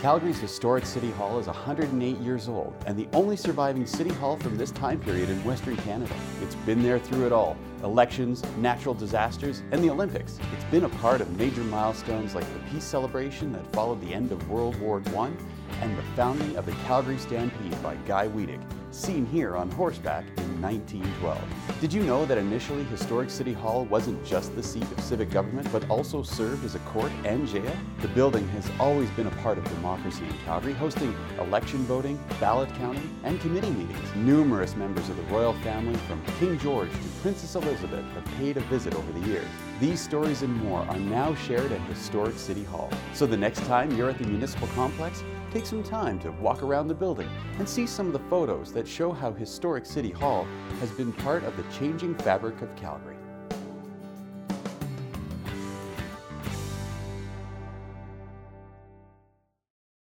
Calgary's historic City Hall is 108 years old and the only surviving City Hall from this time period in Western Canada. It's been there through it all elections, natural disasters, and the Olympics. It's been a part of major milestones like the peace celebration that followed the end of World War I and the founding of the Calgary Stampede by Guy Weadick, seen here on horseback in 1912. Did you know that initially Historic City Hall wasn't just the seat of civic government, but also served as a court and jail? The building has always been a part of democracy in Calgary, hosting election voting, ballot counting, and committee meetings. Numerous members of the royal family, from King George to Princess Elizabeth, have paid a visit over the years. These stories and more are now shared at Historic City Hall. So the next time you're at the municipal complex, take some time to walk around the building and see some of the photos that show how Historic City Hall has been part of the changing fabric of Calgary.